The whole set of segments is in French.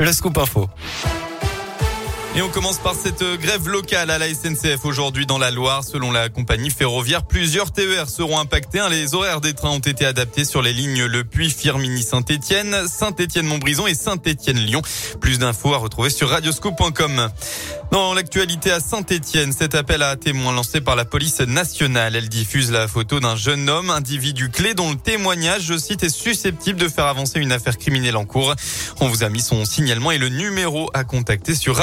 Le scoop info. Et on commence par cette grève locale à la SNCF aujourd'hui dans la Loire. Selon la compagnie ferroviaire, plusieurs TER seront impactés. Les horaires des trains ont été adaptés sur les lignes Le Puy, Firmini, Saint-Etienne, Saint-Etienne-Montbrison et Saint-Etienne-Lyon. Plus d'infos à retrouver sur radioscoop.com. Dans l'actualité à Saint-Etienne, cet appel à témoins lancé par la police nationale. Elle diffuse la photo d'un jeune homme, individu clé dont le témoignage, je cite, est susceptible de faire avancer une affaire criminelle en cours. On vous a mis son signalement et le numéro à contacter sur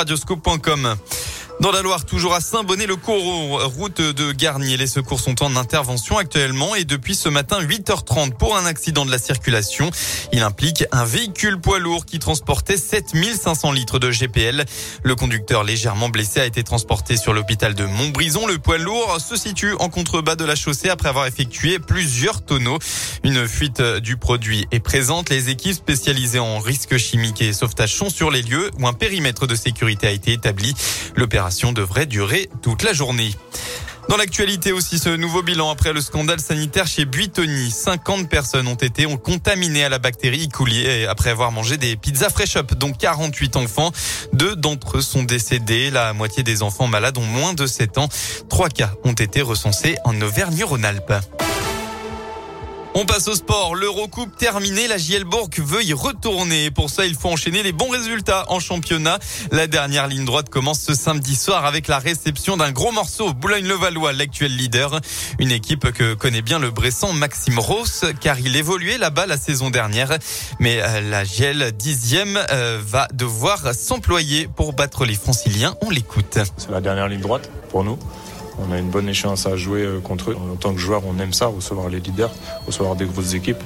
Dans la Loire, toujours à Saint-Bonnet-le-Corot, route de Garnier. Les secours sont en intervention actuellement et depuis ce matin 8h30 pour un accident de la circulation. Il implique un véhicule poids lourd qui transportait 7500 litres de GPL. Le conducteur légèrement blessé a été transporté sur l'hôpital de Montbrison. Le poids lourd se situe en contrebas de la chaussée après avoir effectué plusieurs tonneaux. Une fuite du produit est présente. Les équipes spécialisées en risques chimiques et sauvetage sont sur les lieux où un périmètre de sécurité a été établi. L'opération devrait durer toute la journée. Dans l'actualité aussi, ce nouveau bilan après le scandale sanitaire chez Buitoni. 50 personnes ont été contaminées à la bactérie E. coli après avoir mangé des pizzas fresh up, dont 48 enfants. Deux d'entre eux sont décédés. La moitié des enfants malades ont moins de 7 ans. Trois cas ont été recensés en Auvergne-Rhône-Alpes. On passe au sport. L'Eurocoupe terminée. La JL Bourg veut y retourner. Pour ça, il faut enchaîner les bons résultats en championnat. La dernière ligne droite commence ce samedi soir avec la réception d'un gros morceau. Boulogne-le-Valois, l'actuel leader. Une équipe que connaît bien le Bressan Maxime Ross, car il évoluait là-bas la saison dernière. Mais euh, la JL dixième euh, va devoir s'employer pour battre les franciliens. On l'écoute. C'est la dernière ligne droite pour nous. On a une bonne échéance à jouer euh, contre eux. En tant que joueur, on aime ça, recevoir les leaders, recevoir des grosses équipes.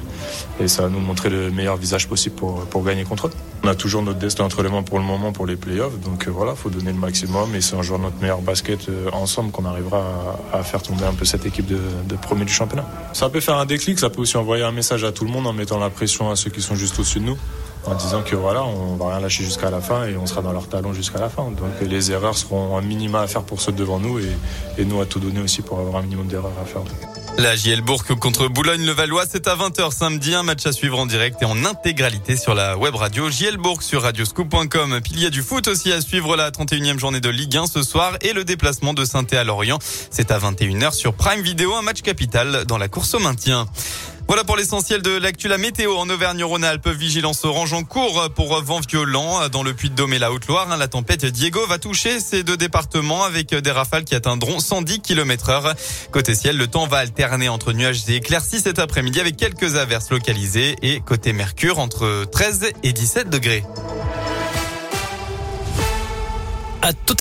Et ça va nous montrer le meilleur visage possible pour, gagner contre eux. On a toujours notre destin entre les mains pour le moment pour les playoffs. Donc euh, voilà, faut donner le maximum. Et c'est en jouant notre meilleur basket euh, ensemble qu'on arrivera à, à, faire tomber un peu cette équipe de, de premier du championnat. Ça peut faire un déclic, ça peut aussi envoyer un message à tout le monde en mettant la pression à ceux qui sont juste au-dessus de nous en disant que voilà, on va rien lâcher jusqu'à la fin et on sera dans leur talon jusqu'à la fin. Donc les erreurs seront un minima à faire pour ceux devant nous et, nous à tout donner aussi pour avoir un minimum d'erreurs à faire. La JL Bourg contre Boulogne-le-Valois, c'est à 20h samedi, un match à suivre en direct et en intégralité sur la web radio JL sur radioscoop.com. Puis il y a du foot aussi à suivre la 31e journée de Ligue 1 ce soir et le déplacement de saint à Lorient. C'est à 21h sur Prime Video, un match capital dans la course au maintien. Voilà pour l'essentiel de l'actu. La météo en Auvergne-Rhône-Alpes. Vigilance orange en cours pour vent violent dans le Puy-de-Dôme et la Haute-Loire. La tempête Diego va toucher ces deux départements avec des rafales qui atteindront 110 km heure. Côté ciel, le temps va alterner entre nuages et éclaircies cet après-midi avec quelques averses localisées et côté mercure entre 13 et 17 degrés.